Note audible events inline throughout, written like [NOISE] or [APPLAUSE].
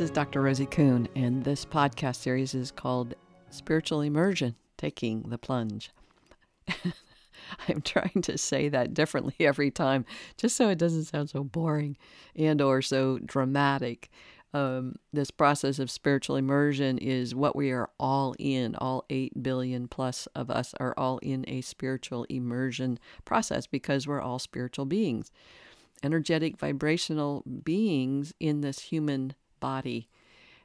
This is Dr. Rosie Kuhn, and this podcast series is called Spiritual Immersion Taking the Plunge. [LAUGHS] I'm trying to say that differently [LAUGHS] every time, just so it doesn't sound so boring and or so dramatic. Um, this process of spiritual immersion is what we are all in. All 8 billion plus of us are all in a spiritual immersion process because we're all spiritual beings, energetic, vibrational beings in this human body.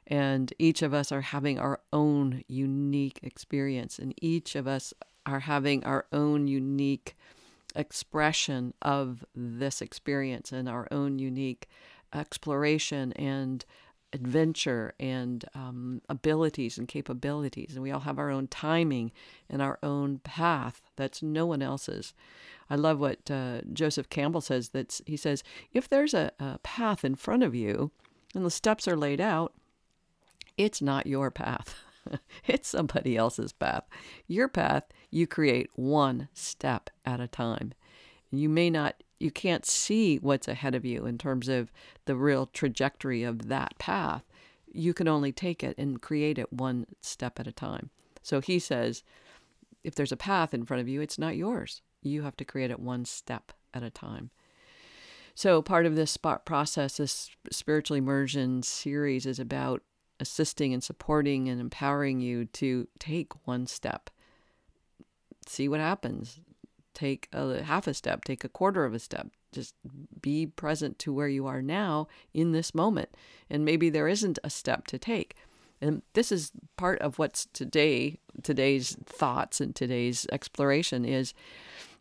And each of us are having our own unique experience, and each of us are having our own unique expression of this experience and our own unique exploration and adventure and um, abilities and capabilities. And we all have our own timing and our own path that's no one else's. I love what uh, Joseph Campbell says. That he says, if there's a, a path in front of you and the steps are laid out, it's not your path. [LAUGHS] it's somebody else's path. Your path, you create one step at a time. You may not, you can't see what's ahead of you in terms of the real trajectory of that path. You can only take it and create it one step at a time. So he says, if there's a path in front of you, it's not yours. You have to create it one step at a time. So, part of this spot process, this spiritual immersion series, is about assisting and supporting and empowering you to take one step. See what happens. Take a half a step, take a quarter of a step. Just be present to where you are now in this moment. And maybe there isn't a step to take. And this is part of what's today, today's thoughts and today's exploration is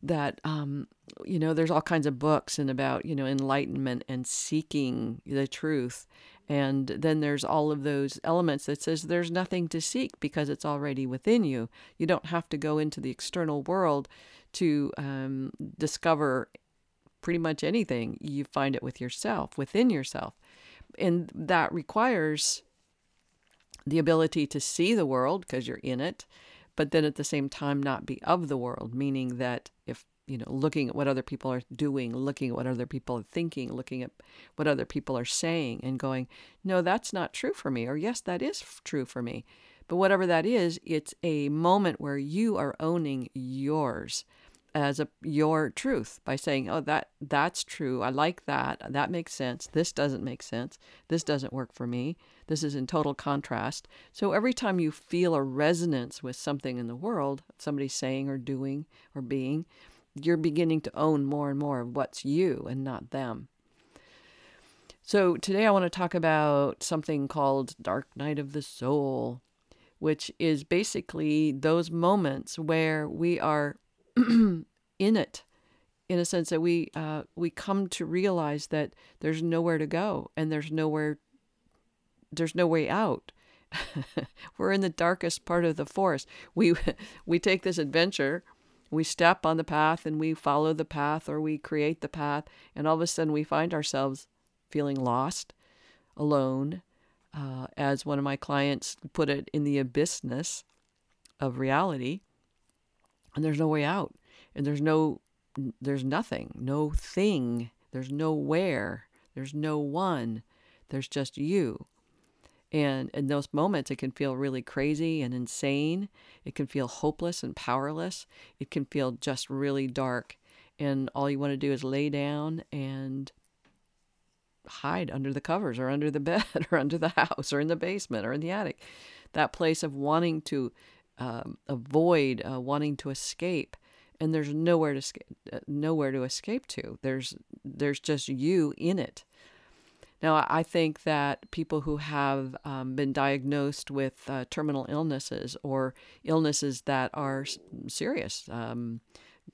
that um, you know there's all kinds of books and about you know enlightenment and seeking the truth. And then there's all of those elements that says there's nothing to seek because it's already within you. You don't have to go into the external world to um, discover pretty much anything. You find it with yourself within yourself. And that requires the ability to see the world because you're in it but then at the same time not be of the world, meaning that if you know, looking at what other people are doing, looking at what other people are thinking, looking at what other people are saying, and going, no, that's not true for me, or yes, that is true for me. But whatever that is, it's a moment where you are owning yours as a your truth by saying, "Oh, that that's true. I like that. That makes sense. This doesn't make sense. This doesn't work for me. This is in total contrast." So every time you feel a resonance with something in the world, somebody saying or doing or being, you're beginning to own more and more of what's you and not them. So today I want to talk about something called Dark Night of the Soul, which is basically those moments where we are [CLEARS THROAT] in it in a sense that we uh, we come to realize that there's nowhere to go and there's nowhere there's no way out. [LAUGHS] We're in the darkest part of the forest. We [LAUGHS] we take this adventure, we step on the path and we follow the path or we create the path, and all of a sudden we find ourselves feeling lost, alone, uh, as one of my clients put it, in the abyssness of reality and there's no way out. And there's no there's nothing no thing. There's no where there's no one. There's just you. And in those moments it can feel really crazy and insane. It can feel hopeless and powerless. It can feel just really dark. And all you want to do is lay down and hide under the covers or under the [LAUGHS] bed or under the house or in the basement or in the attic. That place of wanting to um, avoid uh, wanting to escape and there's nowhere to escape, uh, nowhere to escape to. There's there's just you in it. Now i think that people who have um, been diagnosed with uh, terminal illnesses or illnesses that are serious um,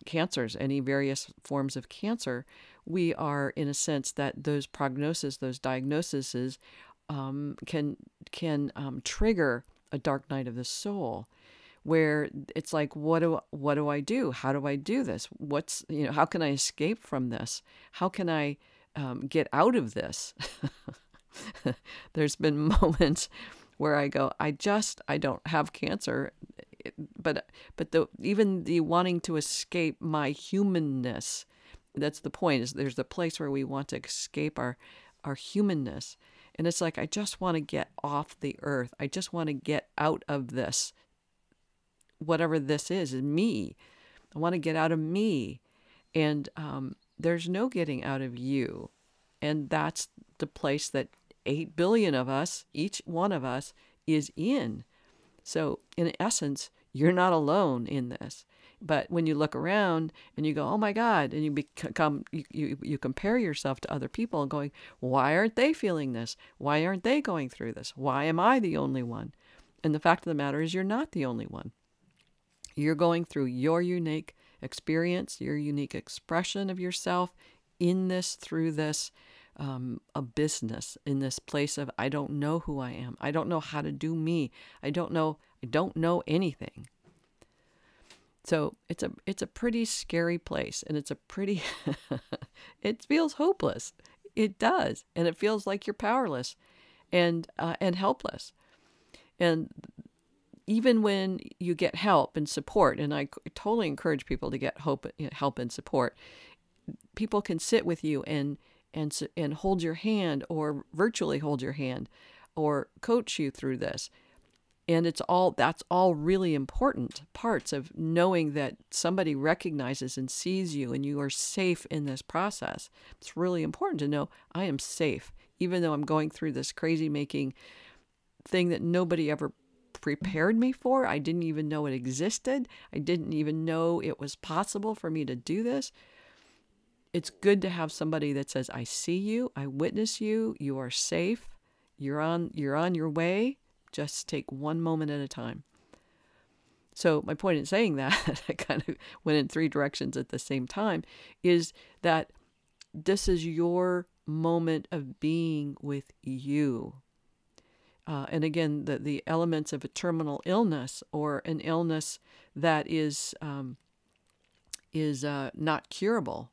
cancers any various forms of cancer we are in a sense that those prognoses those diagnoses um, can can um, trigger a dark night of the soul where it's like what do what do I do? How do I do this? What's you know how can I escape from this? How can I um, get out of this? [LAUGHS] There's been [LAUGHS] moments where I go, I just I don't have cancer, but but the even the wanting to escape my humanness. That's the point. Is there's the place where we want to escape our our humanness And it's like, I just want to get off the earth. I just want to get out of this, whatever this is, is me. I want to get out of me. And um, there's no getting out of you. And that's the place that 8 billion of us, each one of us, is in. So, in essence, you're not alone in this. But when you look around and you go, oh my God, and you become, you, you, you compare yourself to other people and going, why aren't they feeling this? Why aren't they going through this? Why am I the only one? And the fact of the matter is, you're not the only one. You're going through your unique experience, your unique expression of yourself in this, through this, um, a business in this place of I don't know who I am. I don't know how to do me. I don't know. I don't know anything. So it's a it's a pretty scary place, and it's a pretty [LAUGHS] it feels hopeless. It does, and it feels like you're powerless, and uh, and helpless, and even when you get help and support, and I totally encourage people to get hope, help and support. People can sit with you and and and hold your hand, or virtually hold your hand, or coach you through this and it's all that's all really important parts of knowing that somebody recognizes and sees you and you are safe in this process it's really important to know i am safe even though i'm going through this crazy making thing that nobody ever prepared me for. I didn't even know it existed. I didn't even know it was possible for me to do this. It's good to have somebody that says i see you. I witness you. You are safe. You're on you're on your way. Just take one moment at a time. So, my point in saying that, [LAUGHS] I kind of went in three directions at the same time, is that this is your moment of being with you. Uh, and again, the, the elements of a terminal illness or an illness that is um, is uh, not curable.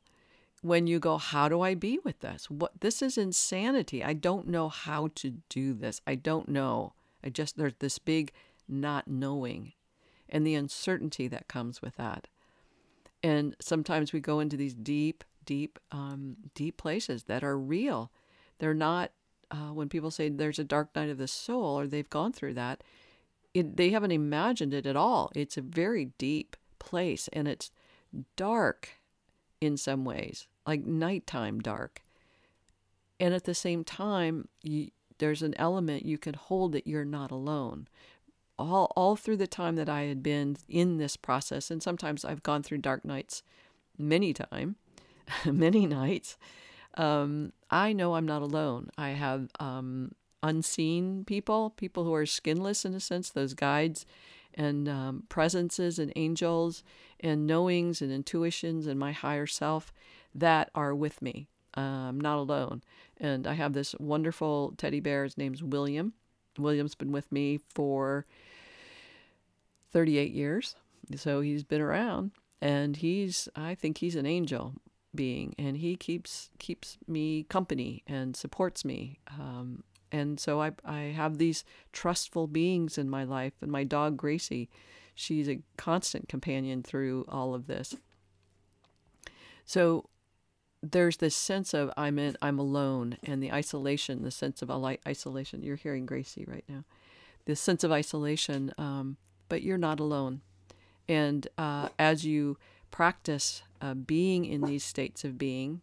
When you go, how do I be with this? What this is insanity. I don't know how to do this. I don't know. I just, there's this big not knowing and the uncertainty that comes with that. And sometimes we go into these deep, deep, um, deep places that are real. They're not, uh, when people say there's a dark night of the soul or they've gone through that, it, they haven't imagined it at all. It's a very deep place and it's dark in some ways, like nighttime dark. And at the same time, you, there's an element you can hold that you're not alone. All, all through the time that I had been in this process, and sometimes I've gone through dark nights many time, [LAUGHS] many nights, um, I know I'm not alone. I have um, unseen people, people who are skinless in a sense, those guides and um, presences and angels and knowings and intuitions and my higher self that are with me. I'm not alone. And I have this wonderful teddy bear. His name's William. William's been with me for 38 years. So he's been around and he's I think he's an angel being and he keeps keeps me company and supports me um, and so I, I have these trustful beings in my life and my dog gracie she's a constant companion through all of this so there's this sense of I'm in, I'm alone, and the isolation, the sense of a light isolation. You're hearing Gracie right now, this sense of isolation, um, but you're not alone. And uh, as you practice uh, being in these states of being,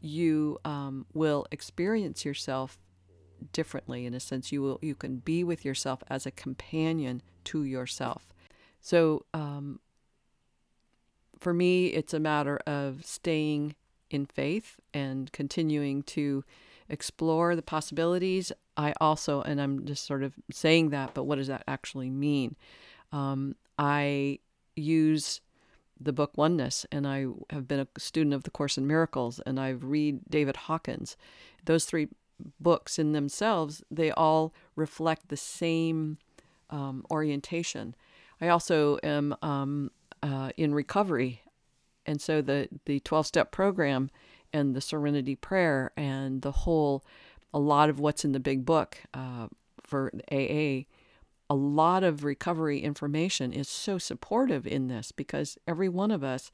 you um, will experience yourself differently. In a sense, you will you can be with yourself as a companion to yourself. So um, for me, it's a matter of staying in faith and continuing to explore the possibilities. I also, and I'm just sort of saying that, but what does that actually mean? Um, I use the book Oneness, and I have been a student of the Course in Miracles, and I read David Hawkins. Those three books in themselves, they all reflect the same um, orientation. I also am um, uh, in recovery. And so the, the 12 step program and the serenity prayer and the whole, a lot of what's in the big book uh, for AA, a lot of recovery information is so supportive in this because every one of us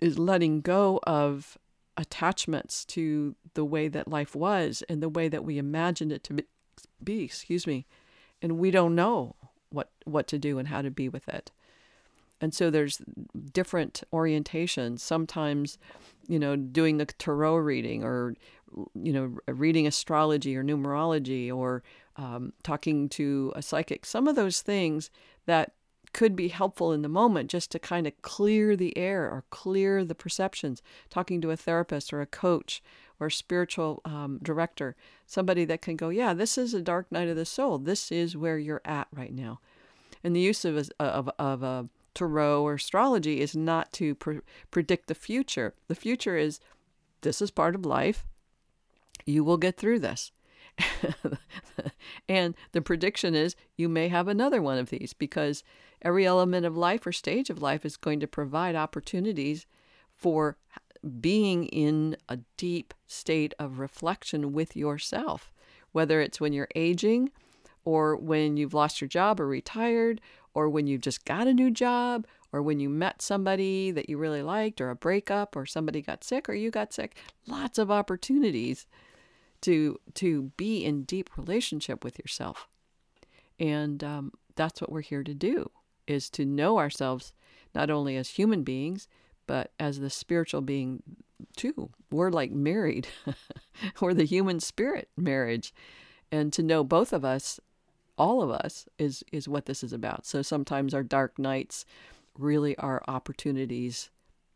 is letting go of attachments to the way that life was and the way that we imagined it to be, excuse me and we don't know what what to do and how to be with it. And so there's different orientations. Sometimes you know doing the tarot reading or you know reading astrology or numerology or um, talking to a psychic some of those things that could be helpful in the moment just to kind of clear the air or clear the perceptions. Talking to a therapist or a coach or spiritual um, director, somebody that can go, yeah, this is a dark night of the soul. This is where you're at right now. And the use of a, of, of a tarot or astrology is not to pre- predict the future. The future is this is part of life. You will get through this. [LAUGHS] and the prediction is you may have another one of these because every element of life or stage of life is going to provide opportunities for being in a deep state of reflection with yourself, whether it's when you're aging or when you've lost your job or retired or when you've just got a new job or when you met somebody that you really liked or a breakup or somebody got sick or you got sick. Lots of opportunities to to be in deep relationship with yourself. And um, that's what we're here to do is to know ourselves not only as human beings but as the spiritual being too. We're like married. [LAUGHS] We're the human spirit marriage. And to know both of us all of us is is what this is about. So sometimes our dark nights really are opportunities.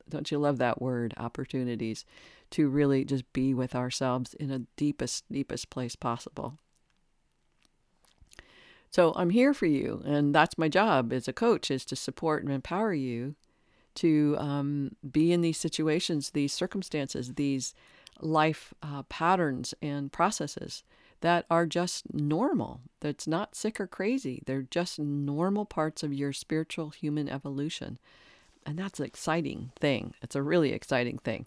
Don't you love that word opportunities to really just be with ourselves in a deepest, deepest place possible. So I'm here for you, and that's my job as a coach is to support and empower you to um, be in these situations, these circumstances, these life uh, patterns and processes that are just normal. That's not sick or crazy. They're just normal parts of your spiritual human evolution. And that's an exciting thing. It's a really exciting thing.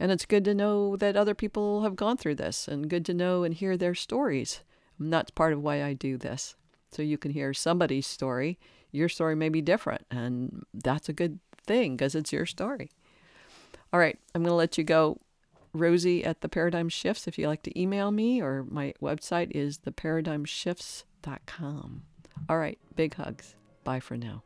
And it's good to know that other people have gone through this and good to know and hear their stories. And that's part of why I do this. So you can hear somebody's story. Your story may be different, and that's a good thing because it's your story. All right, I'm going to let you go. Rosie at the Paradigm Shifts, if you like to email me, or my website is theparadigmshifts.com. All right, big hugs. Bye for now.